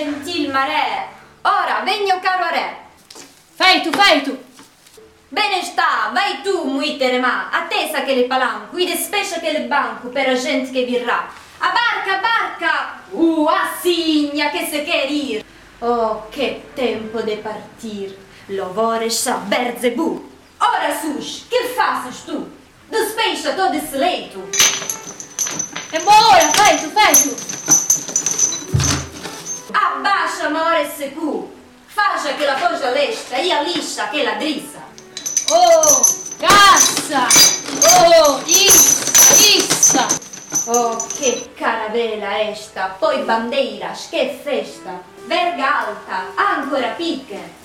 gentil mare. Ora, vegno caro re. Fai tu, fai tu. Bene sta, vai tu, muitere ma, attesa che le palanco, ide specie che le banco per la gente che virrà. A barca, a barca! Uh, a signa che se che ir. Oh, che tempo de partir. Lovore sa berzebu. Ora sus, che faces tu? Despecha todo esse leito. E ora, fai tu, fai tu. Ma ora esse cu. Que la coja lesta e a lixa que la drissa. Oh, cassa! Oh, issa, issa! Oh, che caravela esta, poi bandeiras, che festa, verga alta, ancora picche.